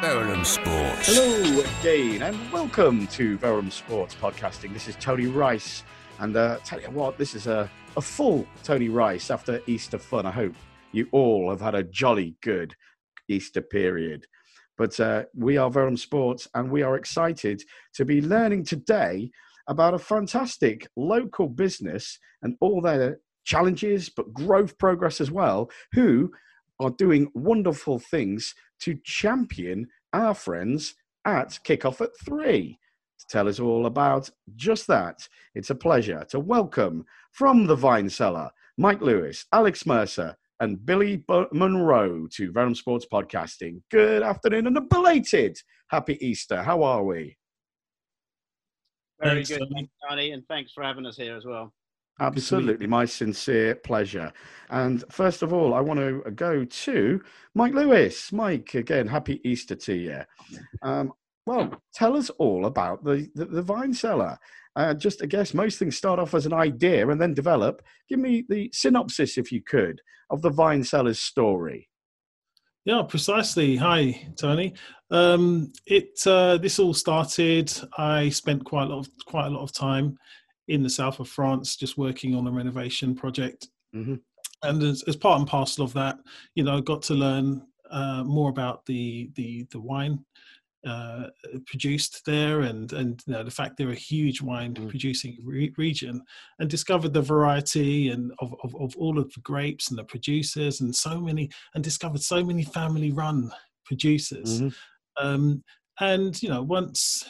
Verulam Sports. Hello again, and welcome to Verulam Sports Podcasting. This is Tony Rice, and uh, tell you what, this is a, a full Tony Rice after Easter fun. I hope you all have had a jolly good Easter period. But uh, we are Verulam Sports, and we are excited to be learning today about a fantastic local business and all their challenges, but growth progress as well, who are doing wonderful things to champion our friends at Kickoff at Three. To tell us all about just that, it's a pleasure to welcome from the Vine Cellar Mike Lewis, Alex Mercer, and Billy B- Munroe to Verulam Sports Podcasting. Good afternoon and a belated Happy Easter. How are we? Very Thanks, good, Johnny, and thanks for having us here as well. Absolutely, my sincere pleasure. And first of all, I want to go to Mike Lewis. Mike, again, happy Easter to you. Um, well, tell us all about the, the, the Vine Cellar. Uh, just, I guess, most things start off as an idea and then develop. Give me the synopsis, if you could, of the Vine Cellar's story. Yeah, precisely. Hi, Tony. Um, it uh, this all started. I spent quite a lot of quite a lot of time in the south of France, just working on a renovation project. Mhm. And as, as part and parcel of that, you know, I got to learn uh, more about the the the wine uh, produced there, and and you know, the fact they're a huge wine Mm. producing re- region, and discovered the variety and of, of of all of the grapes and the producers, and so many, and discovered so many family run producers. Mhm. Um, and you know, once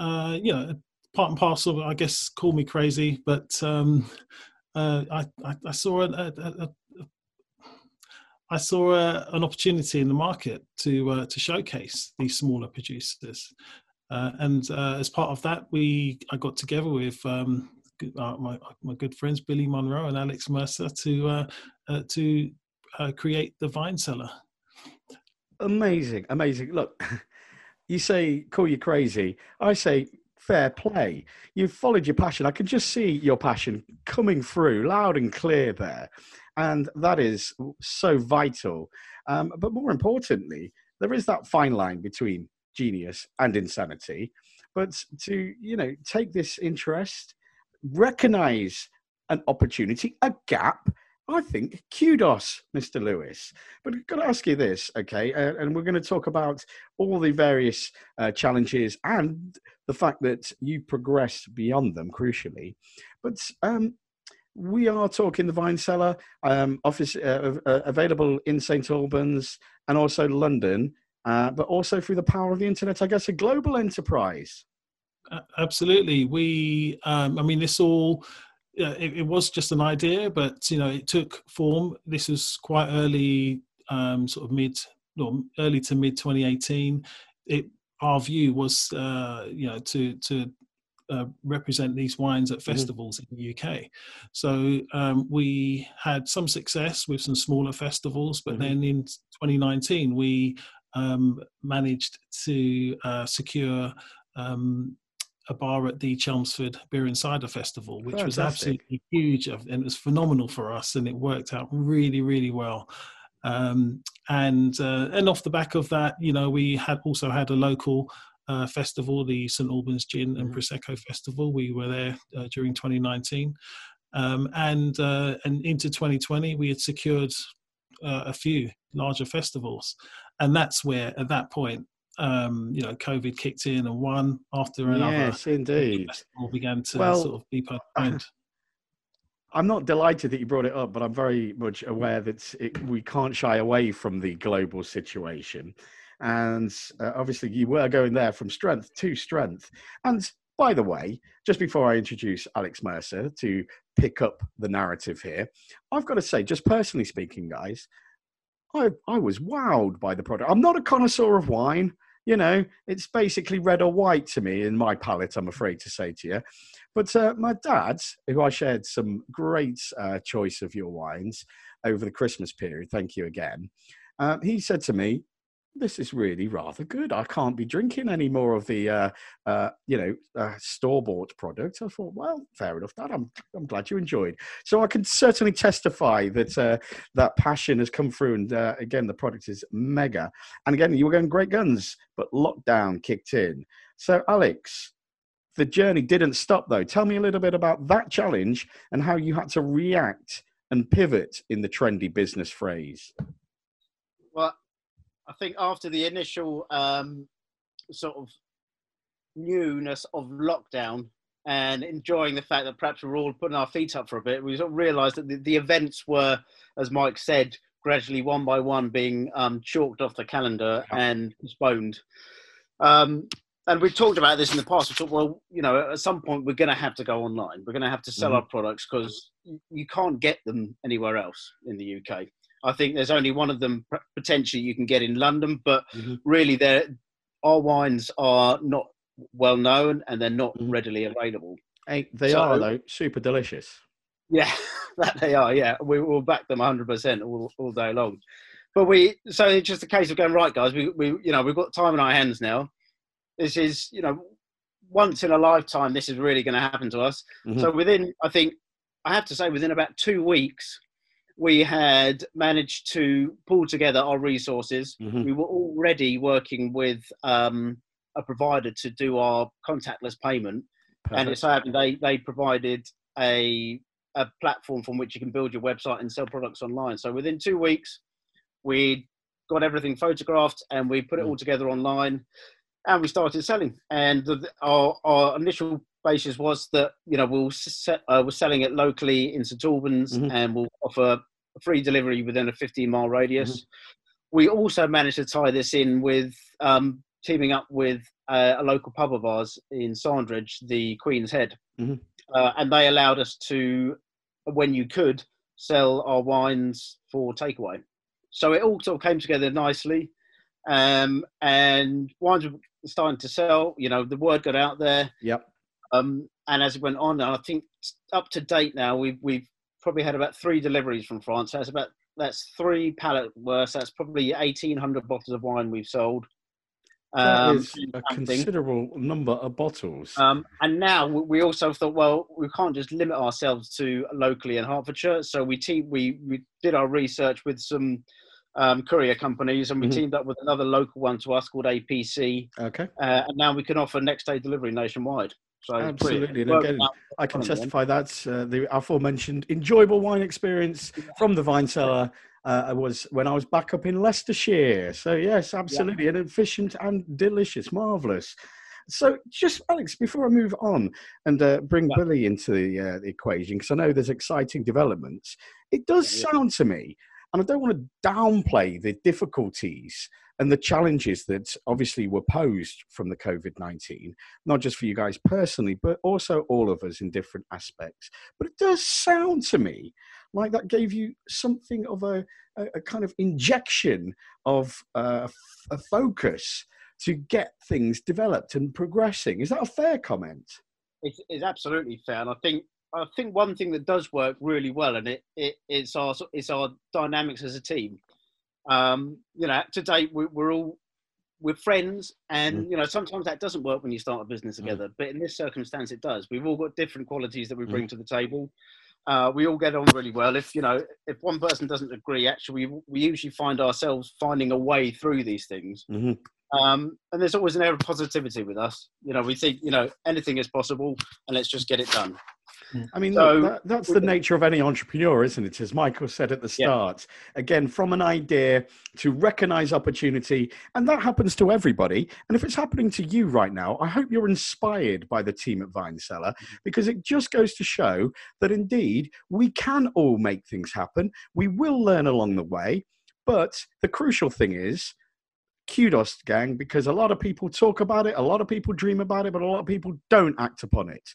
uh, you know, part and parcel, I guess, call me crazy, but um, uh, I, I I saw a, a, a, a I saw an opportunity in the market to uh, to showcase these smaller producers, uh, and uh, as part of that, we I got together with um, my my good friends Billy Munroe and Alex Mercer to to create the Vine Cellar. Amazing, amazing. Look, you say call you crazy. I say fair play. You've followed your passion. I can just see your passion coming through loud and clear there. And that is so vital. Um, but more importantly, there is that fine line between genius and insanity. But to, you know, take this interest, recognize an opportunity, a gap, I think kudos, Mr. Lewis. But I've got to ask you this, okay? Uh, and we're going to talk about all the various uh, challenges and the fact that you progressed beyond them, crucially. But um, we are talking the Vine Cellar um, office uh, uh, available in St Albans and also London, uh, but also through the power of the internet. I guess a global enterprise. Absolutely. We, um, I mean, this all, uh, it, it was just an idea, but, you know, it took form. This was quite early, um, sort of mid, early to mid 2018. It, our view was, uh, you know, to, to, uh, represent these wines at festivals in the UK. So um, we had some success with some smaller festivals, but Mhm. then in 2019 we um, managed to uh, secure um, a bar at the Chelmsford Beer and Cider Festival, which was absolutely huge and it was phenomenal for us, and it worked out really, really well. Um, and uh, and off the back of that, you know, we had also had a local uh, festival, the St Albans Gin and Mhm. Prosecco Festival. We were there uh, during 2019, um, and uh, and into 2020, we had secured uh, a few larger festivals, and that's where at that point, um, you know, COVID kicked in, and one after another Yes, indeed. began to Well, sort of be postponed. I'm not delighted that you brought it up, but I'm very much aware that it, we can't shy away from the global situation. And uh, obviously, you were going there from strength to strength. And by the way, just before I introduce Alex Mercer to pick up the narrative here, I've got to say, just personally speaking, guys, I, I was wowed by the product. I'm not a connoisseur of wine. You know, it's basically red or white to me in my palate, I'm afraid to say to you. But uh, my dad, who I shared some great uh, choice of your wines over the Christmas period, thank you again, uh, he said to me, this is really rather good. I can't be drinking any more of the, uh, uh, you know, uh, store bought product. I thought, well, fair enough. That I'm, I'm glad you enjoyed. So I can certainly testify that uh, that passion has come through. And uh, again, the product is mega. And again, you were going great guns, but lockdown kicked in. So, Alex, the journey didn't stop though. Tell me a little bit about that challenge and how you had to react and pivot in the trendy business phrase. I think after the initial um, sort of newness of lockdown and enjoying the fact that perhaps we we're all putting our feet up for a bit, we sort of realised that the, the, events were, as Mike said, gradually one by one being um, chalked off the calendar and postponed. Um, and we've talked about this in the past. We thought, well, you know, at some point we're going to have to go online. We're going to have to sell mm-hmm. our products because you can't get them anywhere else in the UK. I think there's only one of them potentially you can get in London, but mm-hmm. really, our wines are not well known and they're not mm-hmm. readily available. Hey, they so, are though, super delicious. Yeah, that they are. Yeah, we will back them 100 percent all, all day long. But we, so it's just a case of going right, guys. We, we, you know, we've got time in our hands now this is you know once in a lifetime this is really going to happen to us mm-hmm. so within i think i have to say within about two weeks we had managed to pull together our resources mm-hmm. we were already working with um, a provider to do our contactless payment Perfect. and it so happened they they provided a a platform from which you can build your website and sell products online so within two weeks we got everything photographed and we put it mm. all together online and we started selling. And the, our, our initial basis was that you know we'll set, uh, we're selling it locally in St Albans, mm-hmm. and we'll offer free delivery within a 15 mile radius. Mm-hmm. We also managed to tie this in with um, teaming up with uh, a local pub of ours in Sandridge, the Queen's Head, mm-hmm. uh, and they allowed us to, when you could, sell our wines for takeaway. So it all sort of came together nicely. Um, and wines were starting to sell. You know, the word got out there. Yep. Um, and as it went on, I think up to date now, we've we've probably had about three deliveries from France. That's about that's three pallet worth. That's probably eighteen hundred bottles of wine we've sold. That um, is a considerable number of bottles. Um, and now we also thought, well, we can't just limit ourselves to locally in Hertfordshire. So we te- we we did our research with some um, courier companies, and we mm-hmm. teamed up with another local one to us called APC. Okay. Uh, and now we can offer next day delivery nationwide. So absolutely, and again, I can testify that uh, the aforementioned enjoyable wine experience from the wine cellar uh, was when I was back up in Leicestershire. So yes, absolutely, yeah. and efficient and delicious, marvelous. So, just Alex, before I move on and uh, bring yeah. Billy into the, uh, the equation, because I know there's exciting developments, it does yeah, sound to me and I don't want to downplay the difficulties and the challenges that obviously were posed from the COVID 19, not just for you guys personally, but also all of us in different aspects. But it does sound to me like that gave you something of a, a, a kind of injection of uh, a focus to get things developed and progressing. Is that a fair comment? It's, it's absolutely fair. And I think I think one thing that does work really well, and it, it it's our it's our dynamics as a team. Um, you know, today we, we're all we're friends, and mm. you know sometimes that doesn't work when you start a business mm. together. Mm. But in this circumstance, it does. We've all got different qualities that we bring mm. to the table. Uh, we all get on really well. If you know, if one person doesn't agree, actually, we, we usually find ourselves finding a way through these things. Mm-hmm. Um, and there's always an air of positivity with us. You know, we think you know anything is possible, and let's just get it done. I mean, so, that, that's the nature of any entrepreneur, isn't it? As Michael said at the start, yeah. again, from an idea to recognize opportunity, and that happens to everybody. And if it's happening to you right now, I hope you're inspired by the team at Vine Cellar mm-hmm. because it just goes to show that indeed we can all make things happen. We will learn along the way. But the crucial thing is, kudos gang because a lot of people talk about it a lot of people dream about it but a lot of people don't act upon it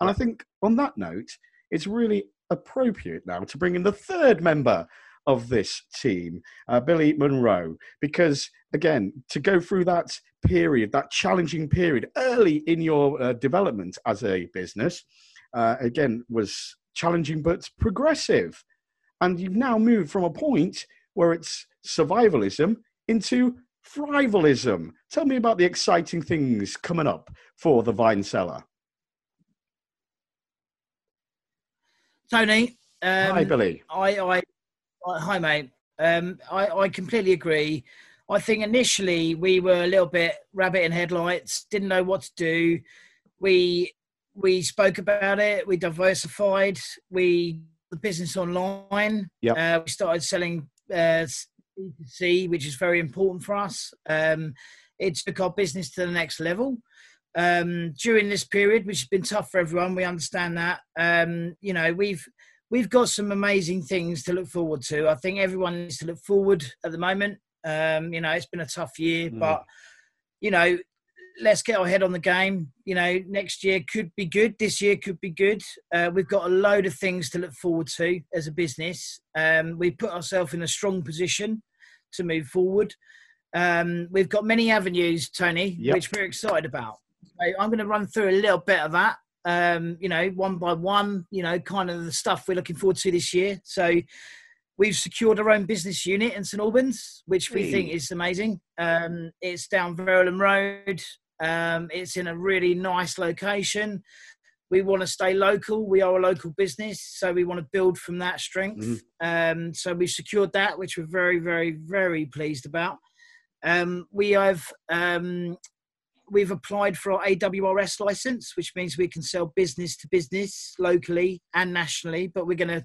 and I think on that note, it's really appropriate now to bring in the third member of this team, uh, Billy Munroe, because again, to go through that period, that challenging period early in your uh, development as a business, uh, again, was challenging but progressive. And you've now moved from a point where it's survivalism into Thrivalism. Tell me about the exciting things coming up for the Vine Cellar. Tony. Um, Hi, Billy. I, I, I hi, mate. Um, I, I completely agree. I think initially we were a little bit rabbit in headlights, didn't know what to do. We we spoke about it. We diversified. We the business online. Yeah. Uh, we started selling uh, C, which is very important for us. Um, it took our business to the next level. Um, during this period, which has been tough for everyone, we understand that. Um, you know, we've we've got some amazing things to look forward to. I think everyone needs to look forward at the moment. Um, you know, it's been a tough year, Mm. but you know, let's get our head on the game. You know, next year could be good. This year could be good. Uh, we've got a load of things to look forward to as a business. Um, we put ourselves in a strong position to move forward. Um, we've got many avenues, Tony, Yep. which we're excited about. So I'm going to run through a little bit of that. Um, you know, one by one. You know, kind of the stuff we're looking forward to this year. So we've secured our own business unit in St Albans, which we think is amazing. Um, it's down Verulam Road. Um, it's in a really nice location. We want to stay local. We are a local business, so we want to build from that strength. Um, so we've secured that, which we're very, very, very pleased about. Um, we have um, we've applied for our AWRS license, which means we can sell business to business locally and nationally. But we're gonna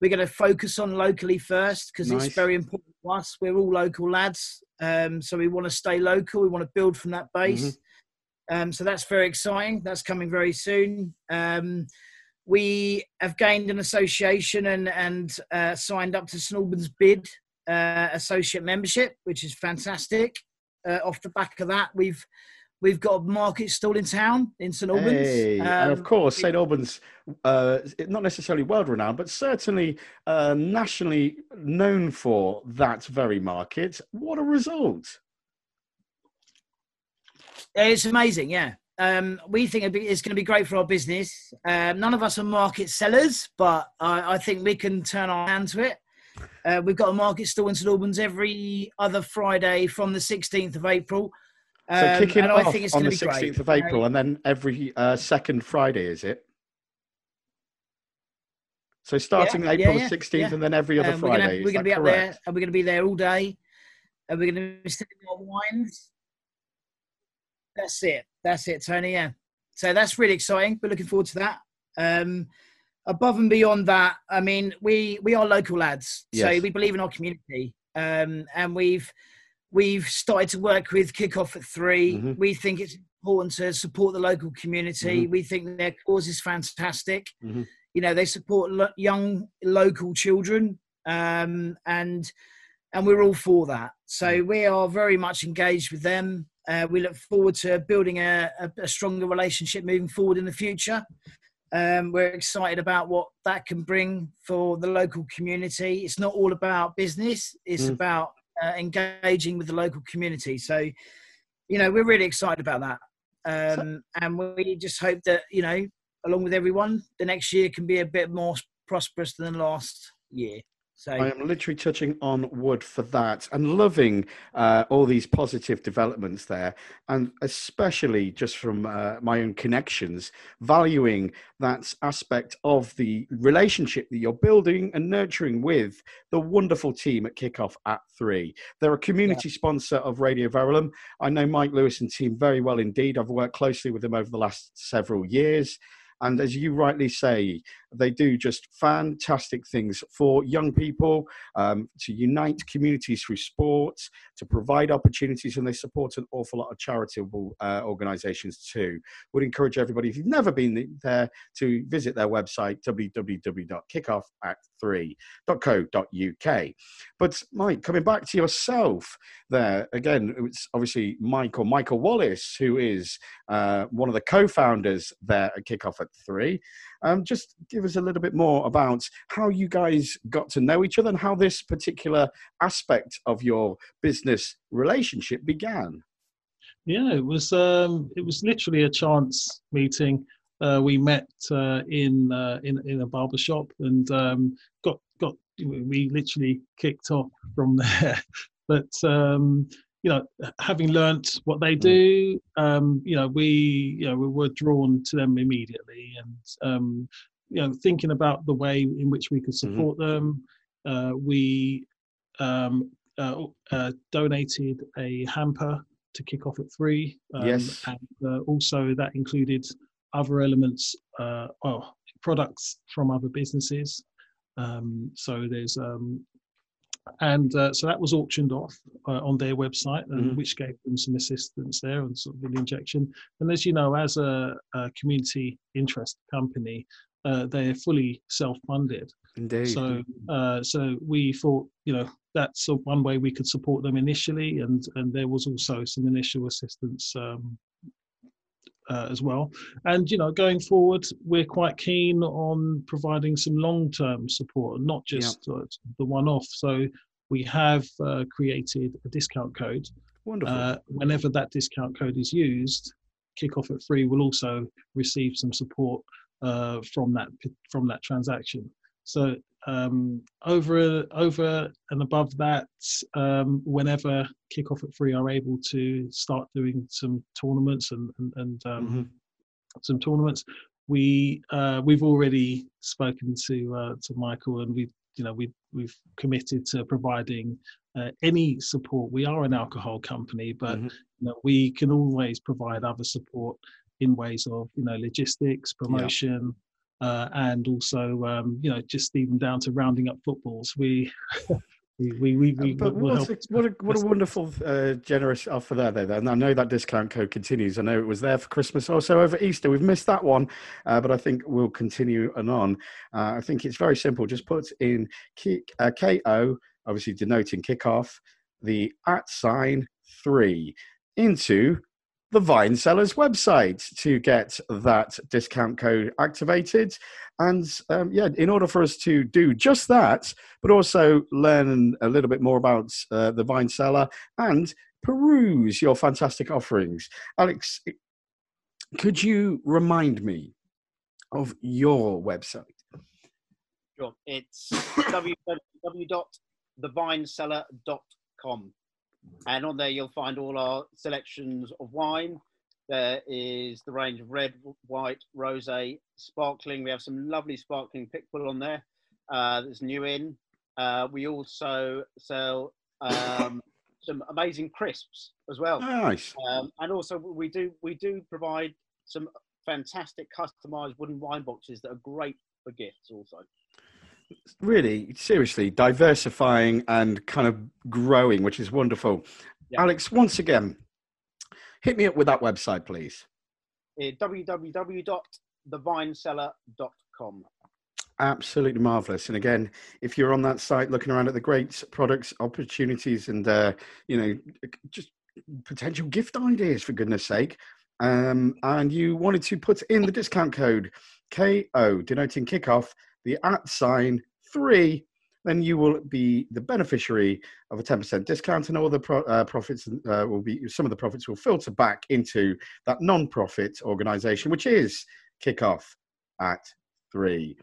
we're gonna focus on locally first because Nice. it's very important to us. We're all local lads, um, so we want to stay local. We want to build from that base. Um, so that's very exciting. That's coming very soon. Um, we have gained an association and and uh, signed up to St Albans BID uh, associate membership, which is fantastic. Uh, off the back of that, we've we've got a market stall in town in St Albans. Hey, and of Um, course, St Albans, uh, not necessarily world renowned, but certainly uh, nationally known for that very market. What a result! It's amazing, yeah. Um, we think it'd be- it's going to be great for our business. Um, none of us are market sellers, but I, I think we can turn our hand to it. Uh, we've got a market stall in St Albans every other Friday from the 16th of April. So Um, kicking off I think it's on the to be great. 16th of April, and then every uh, second Friday, is it? So starting yeah, April yeah, the 16th, yeah. and then every other Um, Friday. we're gonna be up there, and we're going to be there all day, and we're going to be selling our wines. That's it. That's it, Tony. Yeah. So that's really exciting. We're looking forward to that. Um, above and beyond that, I mean, we we are local lads, so we believe in our community, um, and we've we've started to work with Kickoff at 3 Mhm. We think it's important to support the local community. We think their cause is fantastic. Mhm. You know, they support lo- young local children, um, and and we're all for that. So we are very much engaged with them. Uh, we look forward to building a, a, a stronger relationship moving forward in the future. Um, we're excited about what that can bring for the local community. It's not all about business; it's Mm. about uh, engaging with the local community. So, you know, we're really excited about that, um, and we just hope that you know, along with everyone, the next year can be a bit more prosperous than the last year. So, I am literally touching on wood for that and loving uh, all these positive developments there, and especially just from uh, my own connections, valuing that aspect of the relationship that you're building and nurturing with the wonderful team at Kickoff at Three. They're a community sponsor of Radio Verulam. I know Mike Lewis and team very well indeed. I've worked closely with them over the last several years. And as you rightly say, they do just fantastic things for young people um, to unite communities through sports, to provide opportunities, and they support an awful lot of charitable uh, organisations too. Would encourage everybody, if you've never been there, to visit their website www.kickoff3.co.uk. But Mike, coming back to yourself, there again, it's obviously Michael Michael Wallace, who is uh, one of the co-founders there at Kickoff at Three. Um, just give us a little bit more about how you guys got to know each other and how this particular aspect of your business relationship began. Yeah, it was um, it was literally a chance meeting. Uh, we met uh, in, uh, in in a barber shop and um, got got we literally kicked off from there. But um, you know, having learnt what they do, um, you know, we, you know, we were drawn to them immediately, and um, you know, thinking about the way in which we could Mm-hmm. support them, uh, we um, uh, uh, donated a hamper to kick off at three. Um, Yes. and uh, also that included other elements, uh, well, products from other businesses. Um, so there's um, and uh, so that was auctioned off uh, on their website, and Mhm. which gave them some assistance there and sort of an injection. And as you know, as a, a community interest company, uh, they're fully self-funded. Indeed. So, uh, so we thought, you know, that's one way we could support them initially, and and there was also some initial assistance um, uh, as well. And you know, going forward, we're quite keen on providing some long-term support, not just uh, the one-off. So we have uh, created a discount code. Wonderful. Uh, whenever that discount code is used, Kickoff at Free will also receive some support uh, from that from that transaction. So um, over over and above that, um, whenever Kickoff at three are able to start doing some tournaments and and, and um, Mhm. some tournaments, we uh, we've already spoken to uh, to Michael and we you know we we've committed to providing uh, any support. We are an alcohol company, but Mhm. you know, we can always provide other support in ways of you know logistics, promotion, uh, and also um, you know just even down to rounding up footballs. We we we we, but will what's help. a, what a what a wonderful uh, generous offer there there and I know that discount code continues. I know it was there for Christmas also over Easter. We've missed that one uh, but I think we'll continue and on. Uh, I think it's very simple. Just put in kick, uh, KO obviously denoting kickoff the at sign three into the Vine Cellar's website to get that discount code activated. And um, yeah, in order for us to do just that, but also learn a little bit more about uh, the Vine Cellar and peruse your fantastic offerings. Alex, could you remind me of your website? Sure. It's www.thevinecellar.com. And on there, you'll find all our selections of wine. There is the range of red, white, rose, sparkling. We have some lovely sparkling Picpoul on there. Uh, that's new in. Uh, we also sell um, some amazing crisps as well. Nice. Um, and also we do we do provide some fantastic customized wooden wine boxes that are great for gifts also. Really, seriously, diversifying and kind of growing, which is wonderful. Yeah. Alex, once again, hit me up with that website, please. Uh, www.thevinecellar.com. Absolutely marvelous. And again, if you're on that site looking around at the great products, opportunities, and uh, you know, just potential gift ideas for goodness sake, um, and you wanted to put in the discount code KO denoting kickoff, the at sign three, then you will be the beneficiary of a 10% discount, and all the pro- uh, profits uh, will be some of the profits will filter back into that non-profit organization, which is Kickoff at three.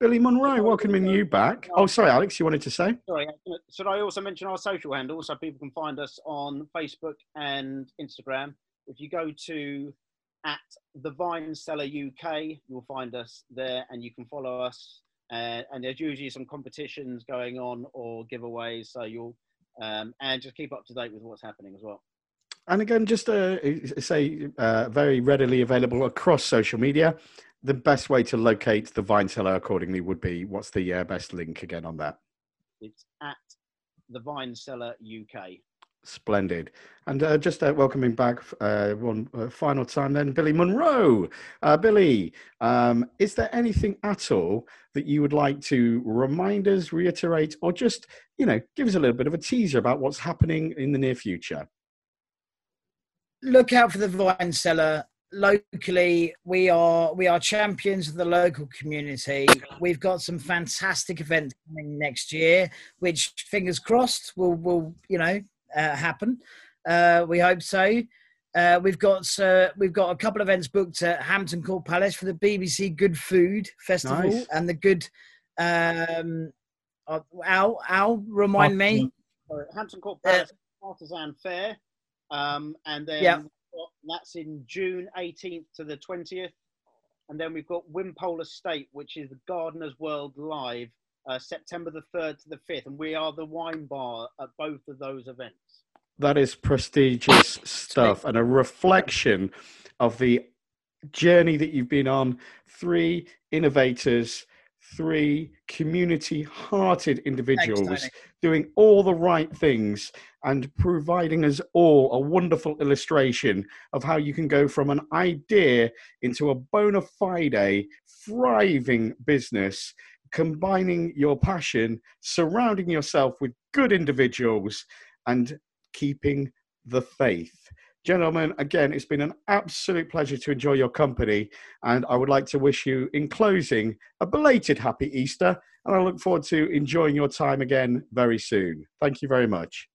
Billy Munroe, welcoming you back. Oh, sorry, Alex, you wanted to say? Sorry, should I also mention our social handles so people can find us on Facebook and Instagram? If you go to at the Vine Cellar UK, you'll find us there, and you can follow us. Uh, and there's usually some competitions going on or giveaways, so you'll um, and just keep up to date with what's happening as well. And again, just uh, say uh, very readily available across social media. The best way to locate the Vine Cellar accordingly would be what's the uh, best link again on that? It's at the Vine Cellar UK. Splendid. And uh, just uh, welcoming back uh, one uh, final time then, Billy Munroe. Uh, Billy, um, is there anything at all that you would like to remind us, reiterate, or just, you know, give us a little bit of a teaser about what's happening in the near future? Look out for the Vine Cellar. Locally, we are we are champions of the local community. We've got some fantastic events coming next year, which fingers crossed will will you know uh, happen. Uh, we hope so. Uh, we've got uh, we've got a couple of events booked at Hampton Court Palace for the BBC Good Food Festival Nice. and the Good. Um, uh, Al, Al, remind me. Sorry, Hampton Court Uh, Palace Artisan Fair, um, and then Yeah. got- that's in June 18th to the 20th, and then we've got Wimpole Estate, which is the Gardeners World Live, uh, September the 3rd to the 5th, and we are the wine bar at both of those events. That is prestigious stuff and a reflection of the journey that you've been on. Three innovators, three community hearted individuals Tony. doing all the right things and providing us all a wonderful illustration of how you can go from an idea into a bona fide, thriving business, combining your passion, surrounding yourself with good individuals, and keeping the faith. Gentlemen, again, it's been an absolute pleasure to enjoy your company. And I would like to wish you, in closing, a belated happy Easter. And I look forward to enjoying your time again very soon. Thank you very much.